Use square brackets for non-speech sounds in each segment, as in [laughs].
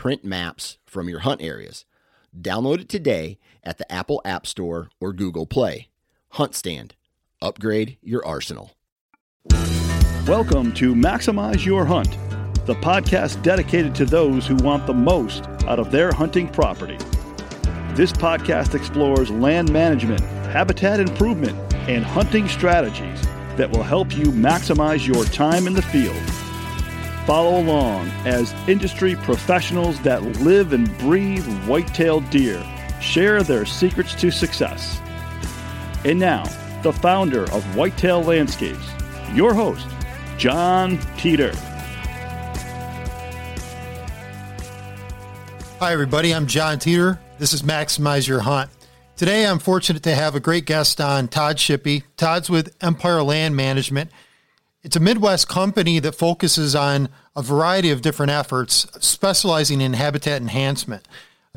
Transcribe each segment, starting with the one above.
print maps from your hunt areas. Download it today at the Apple App Store or Google Play. Hunt Stand. Upgrade your arsenal. Welcome to Maximize Your Hunt, the podcast dedicated to those who want the most out of their hunting property. This podcast explores land management, habitat improvement, and hunting strategies that will help you maximize your time in the field. Follow along as industry professionals that live and breathe white-tailed deer share their secrets to success. And now, the founder of Whitetail Landscapes, your host, John Teeter. Hi, everybody. I'm John Teeter. This is Maximize Your Hunt. Today, I'm fortunate to have a great guest on, Todd Shippey. Todd's with Empire Land Management. It's a Midwest company that focuses on a variety of different efforts, specializing in habitat enhancement.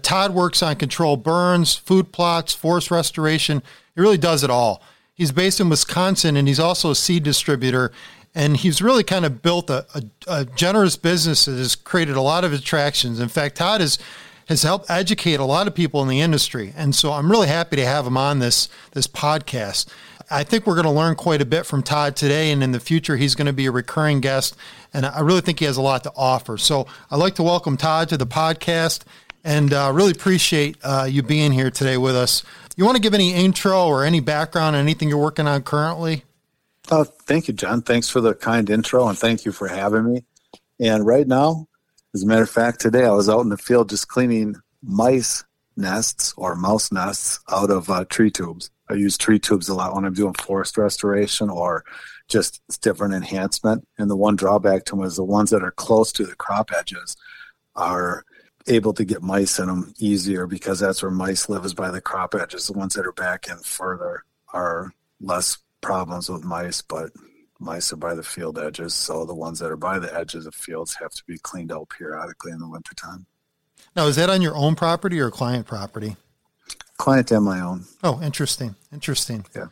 Todd works on control burns, food plots, forest restoration. He really does it all. He's based in Wisconsin and he's also a seed distributor. And he's really kind of built a, a, a generous business that has created a lot of attractions. In fact, Todd has has helped educate a lot of people in the industry. And so I'm really happy to have him on this this podcast. I think we're going to learn quite a bit from Todd today, and in the future, he's going to be a recurring guest. And I really think he has a lot to offer. So I'd like to welcome Todd to the podcast and uh, really appreciate uh, you being here today with us. You want to give any intro or any background anything you're working on currently? Oh, thank you, John. Thanks for the kind intro, and thank you for having me. And right now, as a matter of fact, today I was out in the field just cleaning mice nests or mouse nests out of uh, tree tubes. I use tree tubes a lot when I'm doing forest restoration or just different enhancement. And the one drawback to them is the ones that are close to the crop edges are able to get mice in them easier because that's where mice live is by the crop edges. The ones that are back in further are less problems with mice, but mice are by the field edges. So the ones that are by the edges of fields have to be cleaned out periodically in the wintertime. Now, is that on your own property or client property? Client and my own. Oh, interesting. Interesting. Yeah.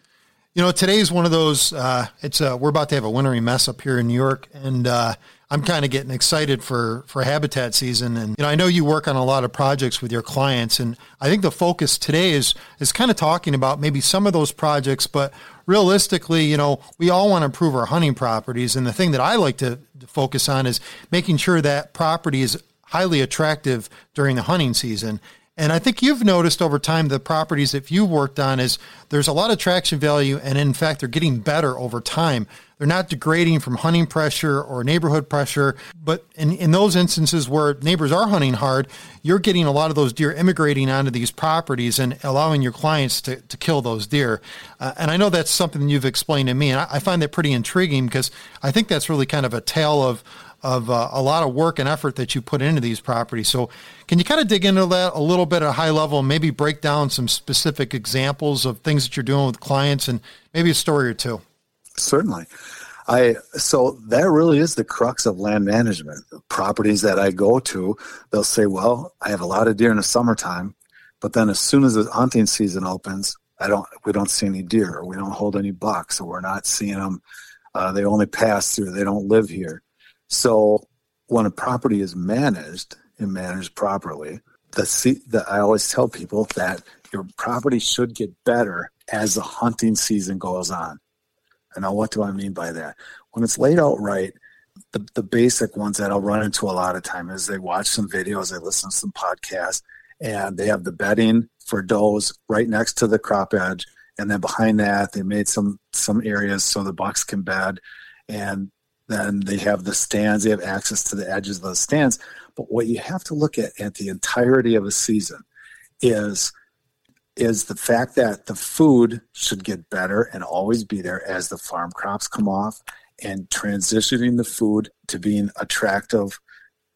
You know, today's one of those. Uh, it's uh, we're about to have a wintry mess up here in New York, and uh, I'm kind of getting excited for for habitat season. And you know, I know you work on a lot of projects with your clients, and I think the focus today is is kind of talking about maybe some of those projects, but realistically, you know, we all want to improve our hunting properties, and the thing that I like to, to focus on is making sure that property is highly attractive during the hunting season. And I think you've noticed over time the properties that you've worked on is there's a lot of traction value, and in fact, they're getting better over time. They're not degrading from hunting pressure or neighborhood pressure, but in, in those instances where neighbors are hunting hard, you're getting a lot of those deer immigrating onto these properties and allowing your clients to, to kill those deer. Uh, and I know that's something you've explained to me, and I, I find that pretty intriguing because I think that's really kind of a tale of of uh, a lot of work and effort that you put into these properties. So, can you kind of dig into that a little bit at a high level and maybe break down some specific examples of things that you're doing with clients and maybe a story or two? Certainly. I so that really is the crux of land management. Properties that I go to, they'll say, "Well, I have a lot of deer in the summertime, but then as soon as the hunting season opens, I don't we don't see any deer, or we don't hold any bucks, or we're not seeing them. Uh, they only pass through. They don't live here." So when a property is managed and managed properly, the, the I always tell people that your property should get better as the hunting season goes on. And now, what do I mean by that? When it's laid out right, the, the basic ones that I'll run into a lot of time is they watch some videos, they listen to some podcasts, and they have the bedding for does right next to the crop edge. And then behind that, they made some some areas so the bucks can bed. And then they have the stands, they have access to the edges of those stands. But what you have to look at at the entirety of a season is is the fact that the food should get better and always be there as the farm crops come off and transitioning the food to being attractive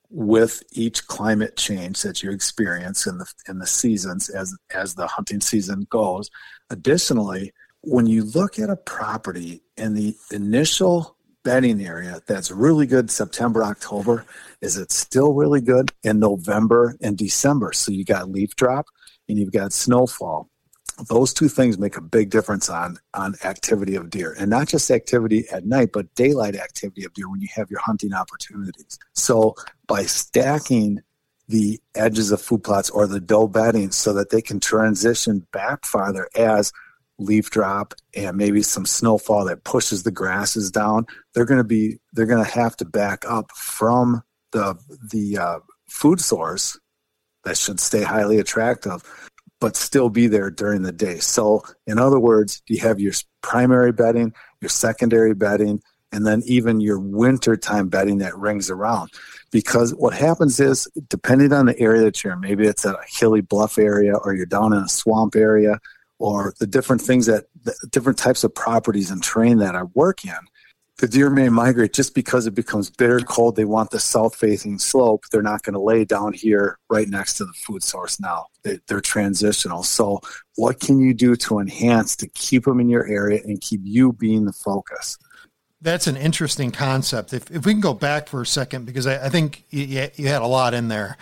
with each climate change that you experience in the in the seasons as as the hunting season goes additionally when you look at a property in the initial bedding area that's really good September, October. Is it still really good in November and December? So you got leaf drop and you've got snowfall. Those two things make a big difference on on activity of deer, and not just activity at night, but daylight activity of deer when you have your hunting opportunities. So by stacking the edges of food plots or the doe bedding so that they can transition back farther as leaf drop and maybe some snowfall that pushes the grasses down, they're going to be they're going to have to back up from the the uh, food source that should stay highly attractive, but still be there during the day. So, in other words, you have your primary bedding, your secondary bedding, and then even your wintertime bedding that rings around. Because what happens is, depending on the area that you're in, maybe it's a hilly bluff area or you're down in a swamp area, or the different things that the different types of properties and terrain that I work in, the deer may migrate just because it becomes bitter cold. They want the south facing slope. They're not going to lay down here right next to the food source now. They, are transitional. So, what can you do to enhance to keep them in your area and keep you being the focus? That's an interesting concept. If, if we can go back for a second, because I, I think you, you had a lot in there.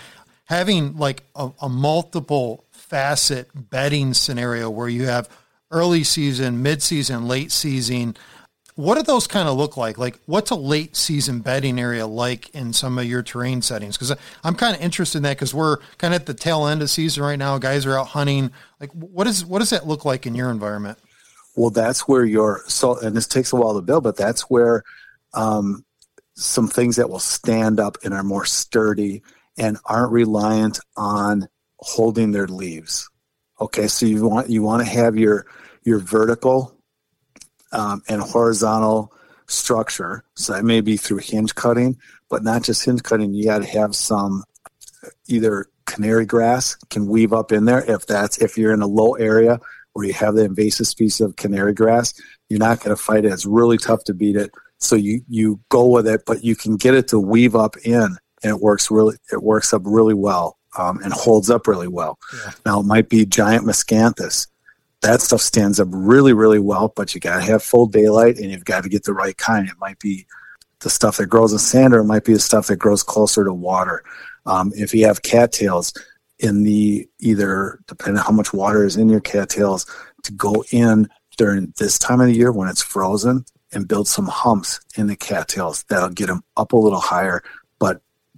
Having like a, a multiple facet bedding scenario where you have early season, mid season, late season. What do those kind of look like? Like, what's a late season bedding area like in some of your terrain settings? Because I'm kind of interested in that because we're kind of at the tail end of season right now. Guys are out hunting. Like, what is what does that look like in your environment? Well, that's where your so, and this takes a while to build, but that's where um, some things that will stand up and are more sturdy and aren't reliant on holding their leaves. Okay, so you want you want to have your your vertical um, and horizontal structure. So that may be through hinge cutting, but not just hinge cutting. You got to have some either canary grass can weave up in there if that's if you're in a low area where you have the invasive species of canary grass. You're not going to fight it. It's really tough to beat it. So you you go with it, but you can get it to weave up in, and it works really it works up really well um, and holds up really well. Yeah. Now it might be giant miscanthus. That stuff stands up really, really well, but you got to have full daylight and you've got to get the right kind. It might be the stuff that grows in sand, or it might be the stuff that grows closer to water. Um, if you have cattails in the either, depending on how much water is in your cattails, to go in during this time of the year when it's frozen and build some humps in the cattails that'll get them up a little higher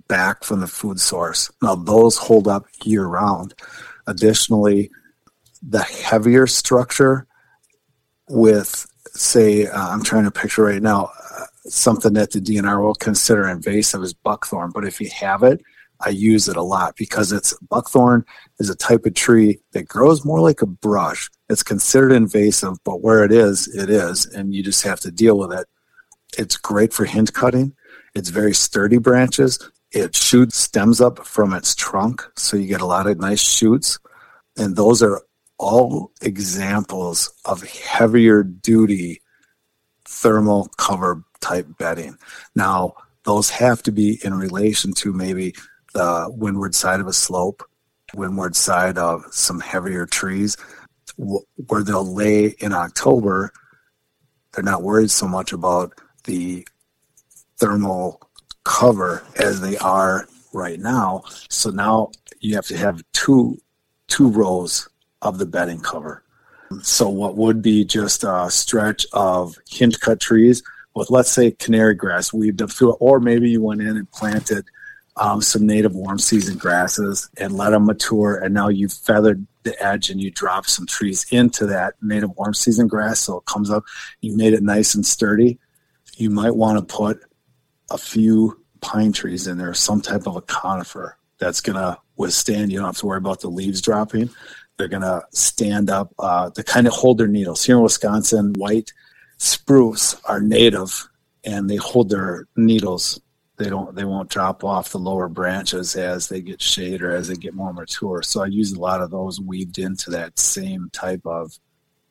back from the food source. Now, those hold up year round. Additionally, the heavier structure with, say, uh, I'm trying to picture right now, uh, something that the DNR will consider invasive is buckthorn. But if you have it, I use it a lot because it's buckthorn is a type of tree that grows more like a brush. It's considered invasive, but where it is, it is, and you just have to deal with it. It's great for hinge cutting. It's very sturdy branches. It shoots stems up from its trunk, so you get a lot of nice shoots. And those are all examples of heavier duty thermal cover type bedding. Now, those have to be in relation to maybe the windward side of a slope, windward side of some heavier trees, where they'll lay in October. They're not worried so much about the thermal cover as they are right now. So now you have to have two two rows of the bedding cover. So what would be just a stretch of hinge cut trees with let's say canary grass weaved up through it, or maybe you went in and planted um, some native warm season grasses and let them mature, and now you've feathered the edge and you drop some trees into that native warm season grass so it comes up. You made it nice and sturdy. You might want to put a few pine trees in there, some type of a conifer that's going to withstand. You don't have to worry about the leaves dropping. They're going to stand up. Uh, they kind of hold their needles. Here in Wisconsin, white spruce are native and they hold their needles. They don't. They won't drop off the lower branches as they get shade or as they get more mature. So I use a lot of those weaved into that same type of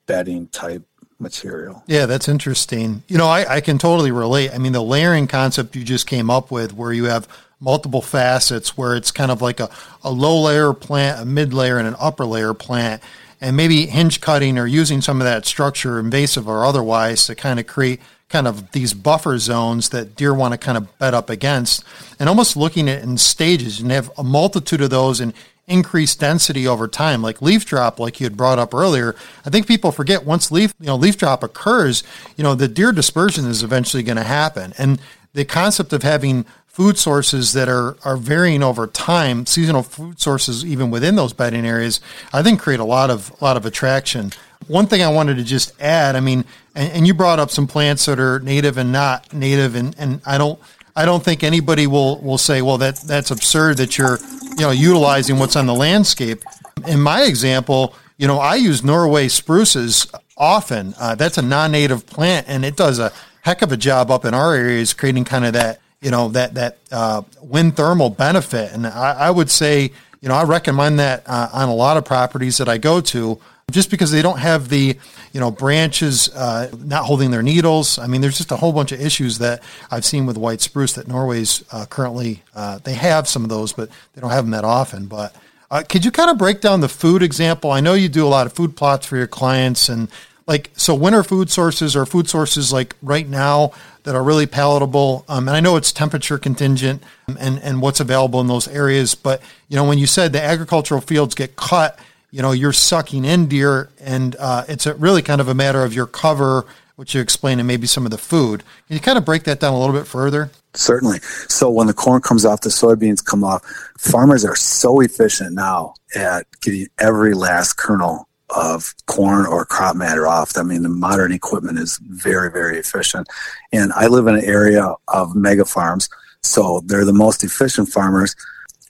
bedding type material. Yeah, that's interesting. You know, I, I can totally relate. I mean, the layering concept you just came up with, where you have multiple facets, where it's kind of like a, a low layer plant, a mid layer, and an upper layer plant, and maybe hinge cutting or using some of that structure, invasive or otherwise, to kind of create kind of these buffer zones that deer want to kind of bed up against, and almost looking at in stages and have a multitude of those and increased density over time, like leaf drop, like you had brought up earlier. I think people forget once leaf, you know, leaf drop occurs, you know, the deer dispersion is eventually going to happen. And the concept of having food sources that are, are varying over time, seasonal food sources even within those bedding areas, I think create a lot of a lot of attraction. One thing I wanted to just add, I mean, and, and you brought up some plants that are native and not native, and, and I don't I don't think anybody will will say, well, that that's absurd that you're you know utilizing what's on the landscape. In my example, you know, I use Norway spruces often. Uh, that's a non-native plant, and it does a heck of a job up in our areas, creating kind of that you know that that uh, wind thermal benefit. And I, I, would say, you know, I recommend that uh, on a lot of properties that I go to just because they don't have the you know branches uh, not holding their needles. I mean, there's just a whole bunch of issues that I've seen with white spruce that Norway's uh, currently uh, they have some of those, but they don't have them that often. But uh, could you kind of break down the food example? I know you do a lot of food plots for your clients, and like so, winter food sources or food sources like right now that are really palatable. Um, and I know it's temperature contingent and and what's available in those areas, but you know when you said the agricultural fields get cut you know you're sucking in deer, and uh, it's really kind of a matter of your cover, which you explain, and maybe some of the food. Can you kind of break that down a little bit further? Certainly. So when the corn comes off, the soybeans come off. Farmers are so efficient now at getting every last kernel of corn or crop matter off. I mean, the modern equipment is very, very efficient. And I live in an area of mega farms, so they're the most efficient farmers,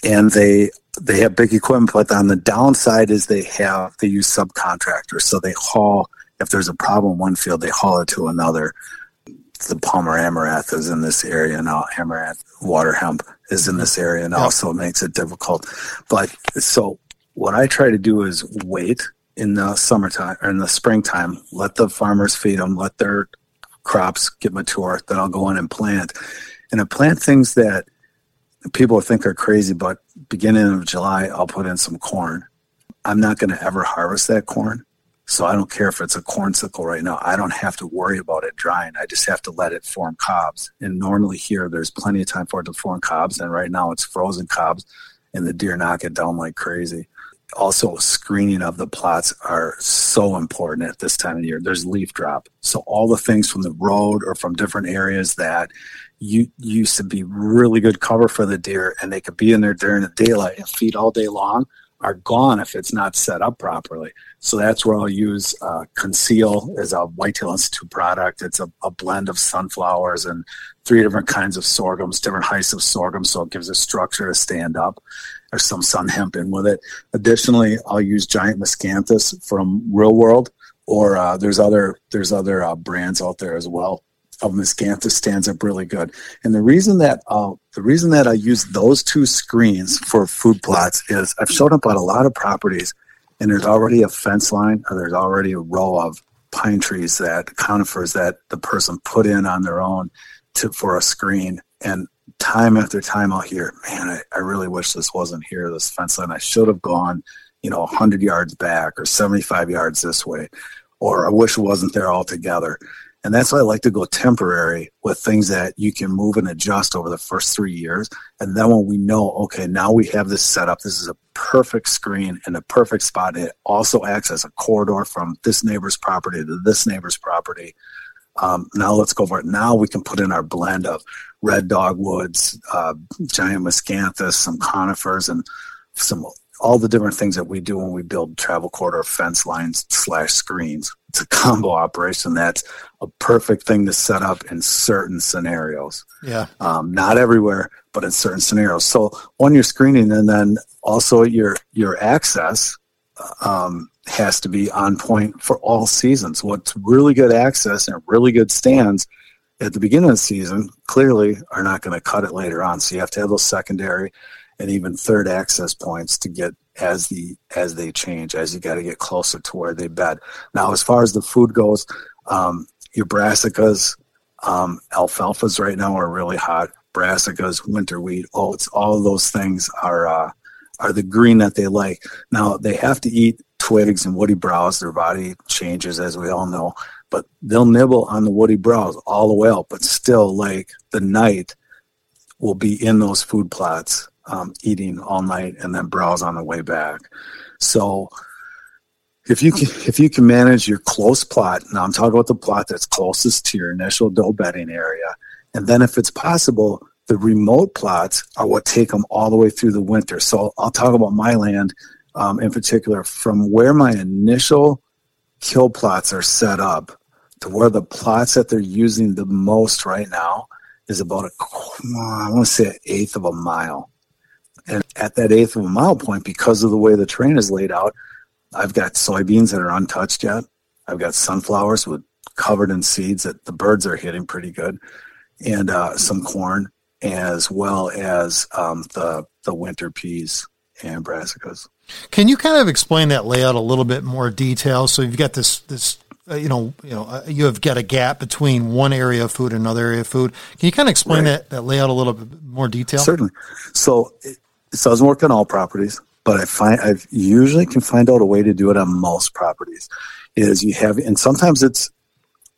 and they they have big equipment, but on the downside is they have they use subcontractors. So they haul if there's a problem one field, they haul it to another. The Palmer Amaranth is in this area now. Amaranth water hemp is in this area and so it makes it difficult. But so what I try to do is wait in the summertime or in the springtime, let the farmers feed them, let their crops get mature. Then I'll go in and plant, and I plant things that people think they're crazy, but beginning of July, I'll put in some corn. I'm not going to ever harvest that corn. So I don't care if it's a corn sickle right now. I don't have to worry about it drying. I just have to let it form cobs. And normally here, there's plenty of time for it to form cobs. And right now, it's frozen cobs, and the deer knock it down like crazy. Also, screening of the plots are so important at this time of year. There's leaf drop. So all the things from the road or from different areas that you used to be really good cover for the deer and they could be in there during the daylight and feed all day long are gone if it's not set up properly. So that's where I'll use uh, Conceal as a Whitetail Institute product. It's a, a, blend of sunflowers and three different kinds of sorghums, different heights of sorghum, so it gives a structure to stand up. There's some sun hemp in with it. Additionally, I'll use Giant Miscanthus from Real World, or uh, there's other there's other uh, brands out there as well of Miscanthus stands up really good. And the reason that uh, the reason that I use those two screens for food plots is I've shown up on a lot of properties, and there's already a fence line or there's already a row of pine trees that conifers that the person put in on their own to for a screen. And time after time, I'll hear, "Man, I, I really wish this wasn't here. This fence line. I should have gone." You know, 100 yards back or 75 yards this way, or I wish it wasn't there altogether and that's why I like to go temporary with things that you can move and adjust over the first three years. And then when we know, okay, now we have this set up, this is a perfect screen and a perfect spot. It also acts as a corridor from this neighbor's property to this neighbor's property. Um, now let's go for it. Now we can put in our blend of red dogwoods, uh, giant miscanthus, some conifers, and some all the different things that we do when we build travel corridor fence lines slash screens. It's a combo operation that's a perfect thing to set up in certain scenarios. Yeah. Um, not everywhere, but in certain scenarios. So on your screening, and then also your your access um, has to be on point for all seasons. What's really good access and really good stands at the beginning of the season clearly are not going to cut it later on. So you have to have those secondary and even third access points to get as the as they change as you got to get closer to where they bed now as far as the food goes um, your brassicas um, alfalfas right now are really hot. Brassicas winter wheat oats all those things are uh, are the green that they like. Now they have to eat twigs and woody browse. Their body changes as we all know but they'll nibble on the woody browse all the way up but still like the night will be in those food plots um, eating all night and then browse on the way back. So if you can if you can manage your close plot, now I'm talking about the plot that's closest to your initial doe bedding area, and then if it's possible, the remote plots are what take them all the way through the winter. So I'll talk about my land um, in particular from where my initial kill plots are set up to where the plots that they're using the most right now is about a I want to say an eighth of a mile. And at that eighth of a mile point, because of the way the terrain is laid out, I've got soybeans that are untouched yet. I've got sunflowers with covered in seeds that the birds are hitting pretty good, and uh, some corn, as well as um, the the winter peas and brassicas. Can you kind of explain that layout a little bit more detail? So you've got this this uh, you know you know uh, you have got a gap between one area of food and another area of food. Can you kind of explain right. that that layout a little bit more detail? Certainly. So it doesn't work on all properties, but I find I usually can find out a way to do it on most properties. Is you have, and sometimes it's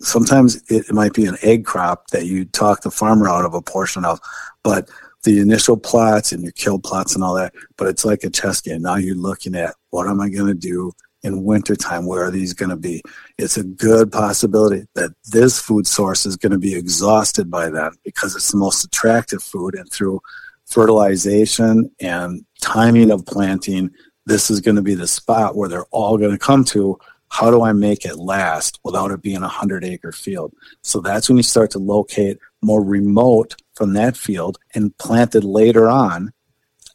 sometimes it might be an egg crop that you talk the farmer out of a portion of, but the initial plots and your kill plots and all that, but it's like a chess game. Now you're looking at what am I going to do in wintertime? Where are these going to be? It's a good possibility that this food source is going to be exhausted by then because it's the most attractive food and through fertilization and timing of planting, this is going to be the spot where they're all going to come to. How do I make it last without it being a hundred acre field? So that's when you start to locate more remote from that field and planted later on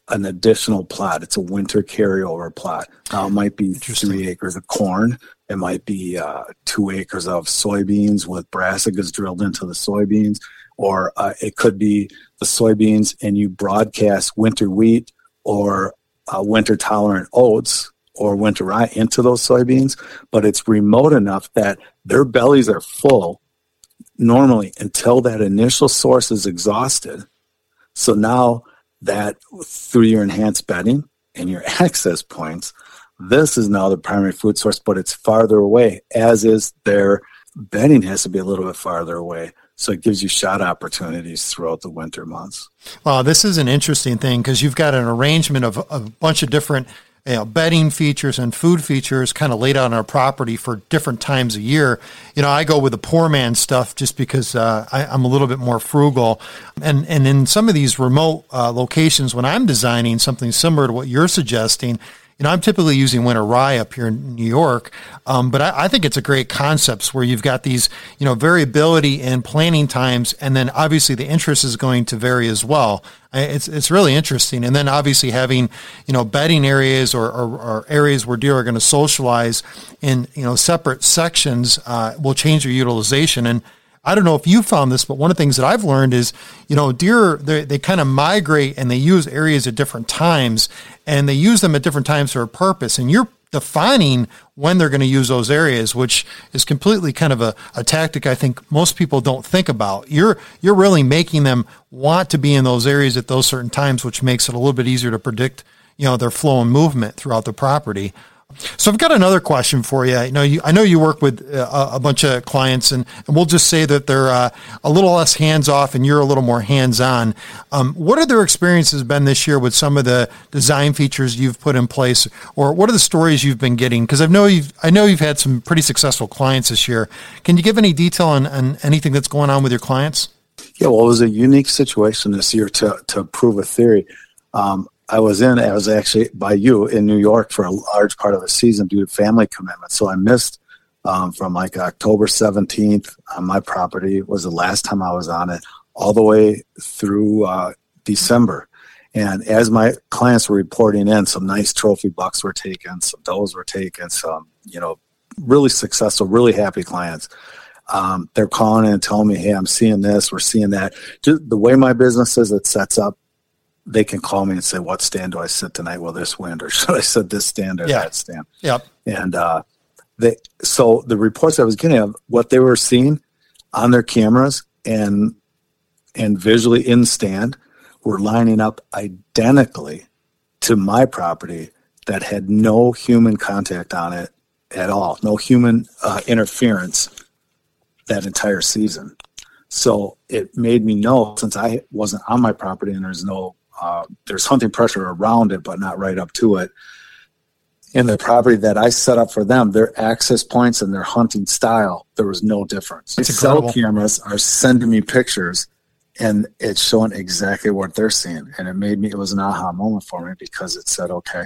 an additional plot. It's a winter carryover plot. Now it might be three acres of corn. It might be uh, two acres of soybeans with brassicas drilled into the soybeans or uh, it could be the soybeans and you broadcast winter wheat or uh, winter tolerant oats or winter rye into those soybeans, but it's remote enough that their bellies are full normally until that initial source is exhausted. So now that through your enhanced bedding and your [laughs] access points, this is now the primary food source, but it's farther away, as is their bedding has to be a little bit farther away. So it gives you shot opportunities throughout the winter months. Well, this is an interesting thing because you've got an arrangement of a bunch of different you know, bedding features and food features kind of laid out on our property for different times of year. You know, I go with the poor man stuff just because uh, I, am a little bit more frugal. And, and in some of these remote uh, locations, when I'm designing something similar to what you're suggesting, you know, I'm typically using winter rye up here in New York, um, but I, I, think it's a great concept where you've got these, you know, variability in planting times, and then obviously the interest is going to vary as well. It's it's really interesting, and then obviously having, you know, bedding areas or, or, or areas where deer are going to socialize in you know separate sections uh, will change your utilization and I don't know if you found this, but one of the things that I've learned is, you know, deer, they, they kind of migrate and they use areas at different times and they use them at different times for a purpose. And you're defining when they're going to use those areas, which is completely kind of a, a tactic I think most people don't think about. You're, you're really making them want to be in those areas at those certain times, which makes it a little bit easier to predict, you know, their flow and movement throughout the property. So I've got another question for you. You know, you, I know you work with uh, a, bunch of clients, and, and, we'll just say that they're uh, a little less hands off, and you're a little more hands on. Um, what are their experiences been this year with some of the design features you've put in place, or what are the stories you've been getting? Because I know you've I know you've had some pretty successful clients this year. Can you give any detail on, on anything that's going on with your clients? Yeah, well, it was a unique situation this year to to prove a theory. Um, I was in, I was actually by you in New York for a large part of the season due to family commitments. So I missed um, from like October 17th on my property was the last time I was on it all the way through uh, December. And as my clients were reporting in, some nice trophy bucks were taken, some does were taken, some, you know, really successful, really happy clients. Um, they're calling in and telling me, hey, I'm seeing this, we're seeing that. Just the way my business is, it sets up they can call me and say, "What stand do I sit tonight? Will this wind, or [laughs] should I sit this stand or yeah. that stand?" Yep. And uh, they so the reports I was getting of what they were seeing on their cameras and and visually in stand were lining up identically to my property that had no human contact on it at all, no human uh, interference that entire season. So it made me know since I wasn't on my property and there's no uh, there's hunting pressure around it, but not right up to it. In the property that I set up for them, their access points and their hunting style, there was no difference. It's Cell cameras are sending me pictures and it's showing exactly what they're seeing. And it made me, it was an aha moment for me because it said, okay,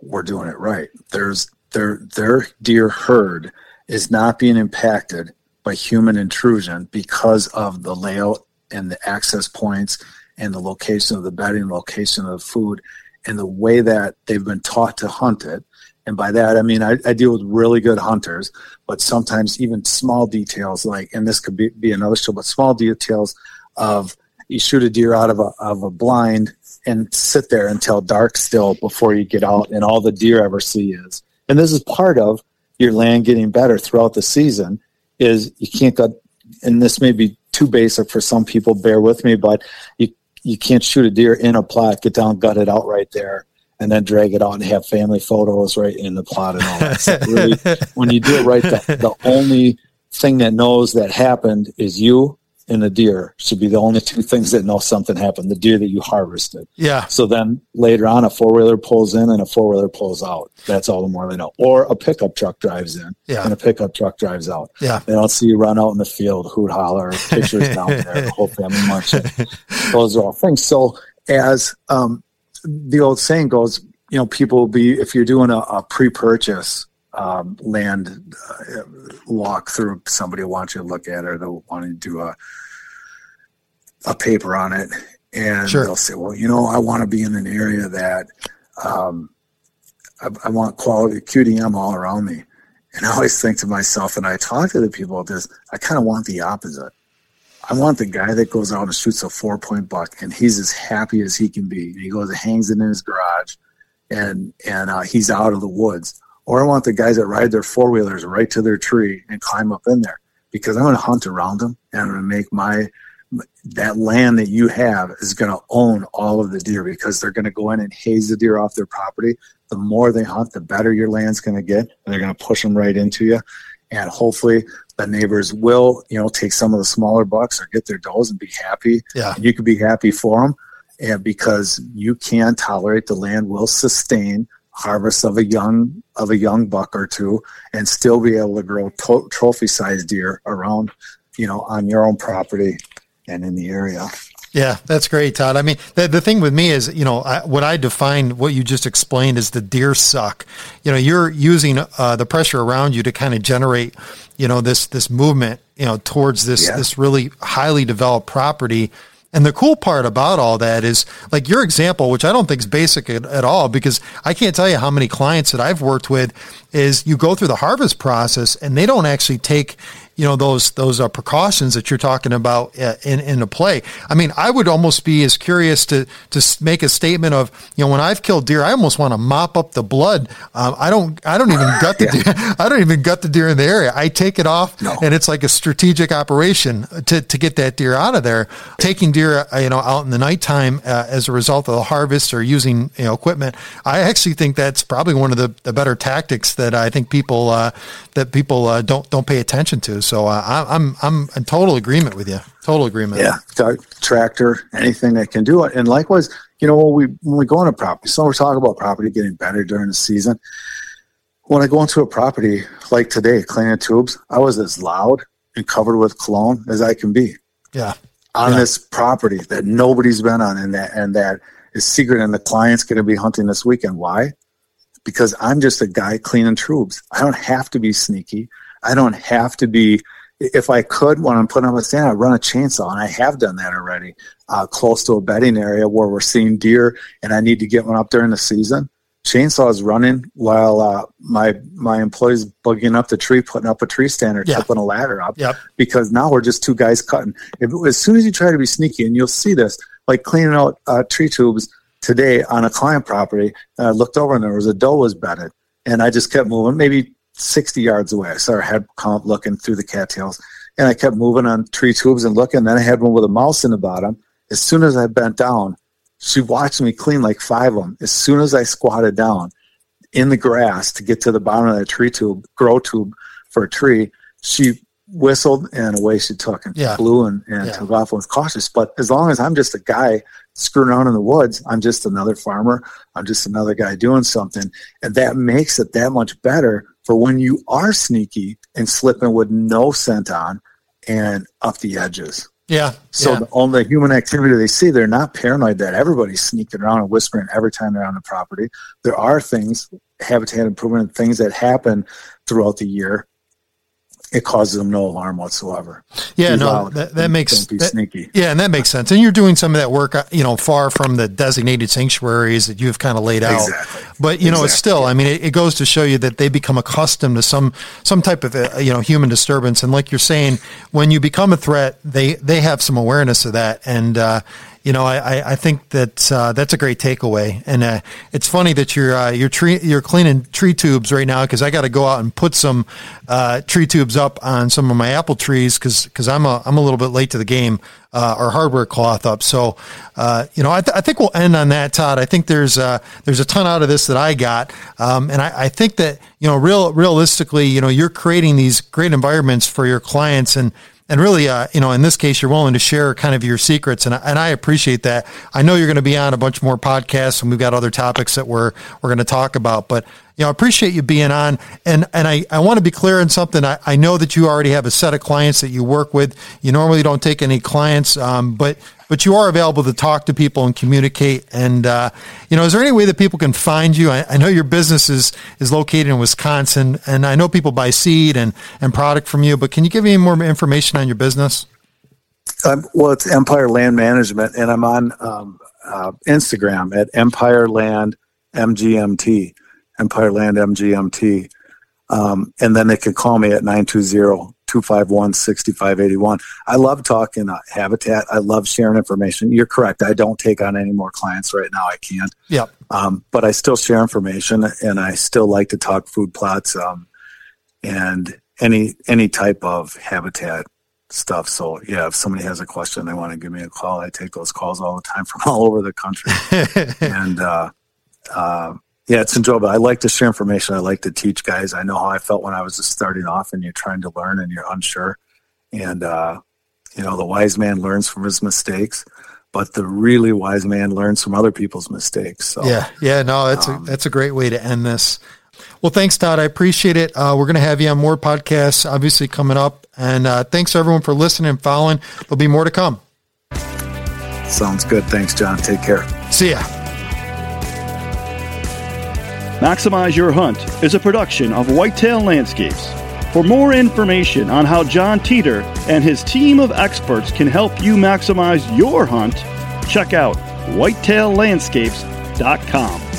we're doing it right. There's their their deer herd is not being impacted by human intrusion because of the layout and the access points and the location of the bedding, location of the food, and the way that they've been taught to hunt it. And by that, I mean, I, I, deal with really good hunters, but sometimes even small details like, and this could be, be another show, but small details of you shoot a deer out of a, of a blind and sit there until dark still before you get out and all the deer ever see is. And this is part of your land getting better throughout the season is you can't go, and this may be too basic for some people, bear with me, but you you can't shoot a deer in a plot, get down, gut it out right there, and then drag it out and have family photos right in the plot and all that. Really, when you do it right, the, the only thing that knows that happened is you and a deer should be the only two things that know something happened. The deer that you harvested. Yeah. So then later on, a four wheeler pulls in and a four wheeler pulls out. That's all the more they know. Or a pickup truck drives in yeah. and a pickup truck drives out. Yeah. They don't see you run out in the field, hoot holler, pictures down there, the whole family munching. [laughs] Those are all things. So as um, the old saying goes, you know, people will be if you're doing a, a pre-purchase um, land uh, walk through, somebody will want you to look at it, or they'll want to do a a paper on it, and sure. they'll say, "Well, you know, I want to be in an area that um, I, I, want quality QDM all around me." And I always think to myself, and I talk to the people about this, I kind of want the opposite. I want the guy that goes out and shoots a four point buck, and he's as happy as he can be. And He goes and hangs it in his garage, and and uh, he's out of the woods. Or I want the guys that ride their four wheelers right to their tree and climb up in there because I'm going to hunt around them and I'm going to make my that land that you have is going to own all of the deer because they're going to go in and haze the deer off their property. The more they hunt, the better your land's going to get. And they're going to push them right into you. And hopefully the neighbors will, you know, take some of the smaller bucks or get their does and be happy. Yeah. And you could be happy for them. And because you can tolerate the land will sustain harvest of a young of a young buck or two and still be able to grow to- trophy sized deer around you know on your own property and in the area. Yeah, that's great, Todd. I mean, the, the thing with me is, you know, I, what I define what you just explained is the deer suck. You know, you're using uh, the pressure around you to kind of generate, you know, this this movement, you know, towards this Yeah. this really highly developed property. And the cool part about all that is like your example, which I don't think is basic at, at all, because I can't tell you how many clients that I've worked with is you go through the harvest process and they don't actually take, you know, those, those uh, precautions that you're talking about uh, in, into play. I mean, I would almost be as curious to, to make a statement of, you know, when I've killed deer, I almost want to mop up the blood. Um, I don't, I don't even gut the [laughs] deer. [laughs] I don't even gut the deer in the area. I take it off No. and it's like a strategic operation to, to get that deer out of there. Taking deer, uh, you know, out in the nighttime uh, as a result of the harvest or using, you know, equipment. I actually think that's probably one of the, the better tactics that I think people, uh, that people uh, don't, don't pay attention to. So uh, I- I'm, I'm in total agreement with you. Total agreement. Yeah, tractor, anything that can do it. And likewise, you know, when we when we go on a property, so we're talking about property getting better during the season. When I go into a property like today, cleaning tubes, I was as loud and covered with cologne as I can be Yeah. on Yeah. this property that nobody's been on, and that and that is secret. And the client's going to be hunting this weekend. Why? Because I'm just a guy cleaning tubes. I don't have to be sneaky. I don't have to be. If I could, when I'm putting up a stand, I'd run a chainsaw, and I have done that already, uh, close to a bedding area where we're seeing deer, and I need to get one up during the season. Chainsaw is running while uh, my my employees bugging up the tree, putting up a tree stand or Yeah. tipping a ladder up Yep. because now we're just two guys cutting. If, as soon as you try to be sneaky, and you'll see this, like cleaning out uh, tree tubes today on a client property, I looked over and there was a doe was bedded, and I just kept moving, maybe 60 yards away. I saw her head come up looking through the cattails, and I kept moving on tree tubes and looking. Then I had one with a mouse in the bottom. As soon as I bent down, she watched me clean like five of them. As soon as I squatted down in the grass to get to the bottom of that tree tube, grow tube for a tree, she whistled and away she took and Yeah. flew and, and Yeah. took off and was cautious. But as long as I'm just a guy screwing around in the woods, I'm just another farmer. I'm just another guy doing something. And that makes it that much better for when you are sneaky and slipping with no scent on and up the edges. Yeah. So yeah. the only human activity they see, they're not paranoid that everybody's sneaking around and whispering every time they're on the property. There are things, habitat improvement things that happen throughout the year. It causes them no alarm whatsoever. Yeah, Be no, that, that makes don't be that- sneaky. Yeah, and that makes sense. And you're doing some of that work, uh, you know, far from the designated sanctuaries that you've kind of laid out. Exactly. But you know, it's still. I mean, it, it goes to show you that they become accustomed to some some type of uh, you know human disturbance. And like you're saying, when you become a threat, they they have some awareness of that. And uh, you know, I, I- think that uh, that's a great takeaway. And uh, it's funny that you're uh, you're tree, you're cleaning tree tubes right now because I got to go out and put some uh, tree tubes up on some of my apple trees because because I'm a I'm a little bit late to the game. Uh, our hardware cloth up. So, uh, you know, I, th- I think we'll end on that, Todd. I think there's there's a ton out of this that I got, um, and I, I think that you know, real realistically, you know, you're creating these great environments for your clients, and and really, uh, you know, in this case, you're willing to share kind of your secrets, and I, and I appreciate that. I know you're going to be on a bunch more podcasts, and we've got other topics that we're we're going to talk about, but know, I appreciate you being on, and and I, I want to be clear on something. I, I know that you already have a set of clients that you work with. You normally don't take any clients, um, but but you are available to talk to people and communicate. And uh, you know, is there any way that people can find you? I, I know your business is is located in Wisconsin, and I know people buy seed and and product from you. But can you give me more information on your business? Um, well, it's Empire Land Management, and I'm on um, uh, Instagram at Empire Land MGMT, Empire Land MGMT. Um, and then they could call me at 920-251-6581. I love talking uh, habitat. I love sharing information. You're correct. I don't take on any more clients right now. I can't. Yep. Um, but I still share information and I still like to talk food plots um, and any any type of habitat stuff. So yeah, if somebody has a question, they want to give me a call. I take those calls all the time from [laughs] all over the country. [laughs] and uh, uh, yeah, it's enjoyable. I like to share information. I like to teach guys. I know how I felt when I was just starting off, and you're trying to learn and you're unsure. And uh, you know, the wise man learns from his mistakes, but the really wise man learns from other people's mistakes. So Yeah, yeah, no, that's a that's a great way to end this. Well, thanks, Todd. I appreciate it. Uh, we're going to have you on more podcasts, obviously coming up, and uh, thanks everyone for listening and following. There'll be more to come. Sounds good. Thanks, John. Take care. See ya. Maximize Your Hunt is a production of Whitetail Landscapes. For more information on how John Teeter and his team of experts can help you maximize your hunt, check out whitetaillandscapes.com.